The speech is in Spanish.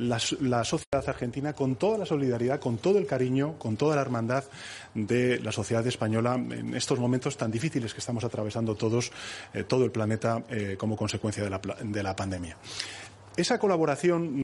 la, sociedad argentina con toda la solidaridad, con todo el cariño, con toda la hermandad de la sociedad española en estos momentos tan difíciles que estamos atravesando todos, eh, todo el planeta, eh, como consecuencia de la, de la pandemia. Esa colaboración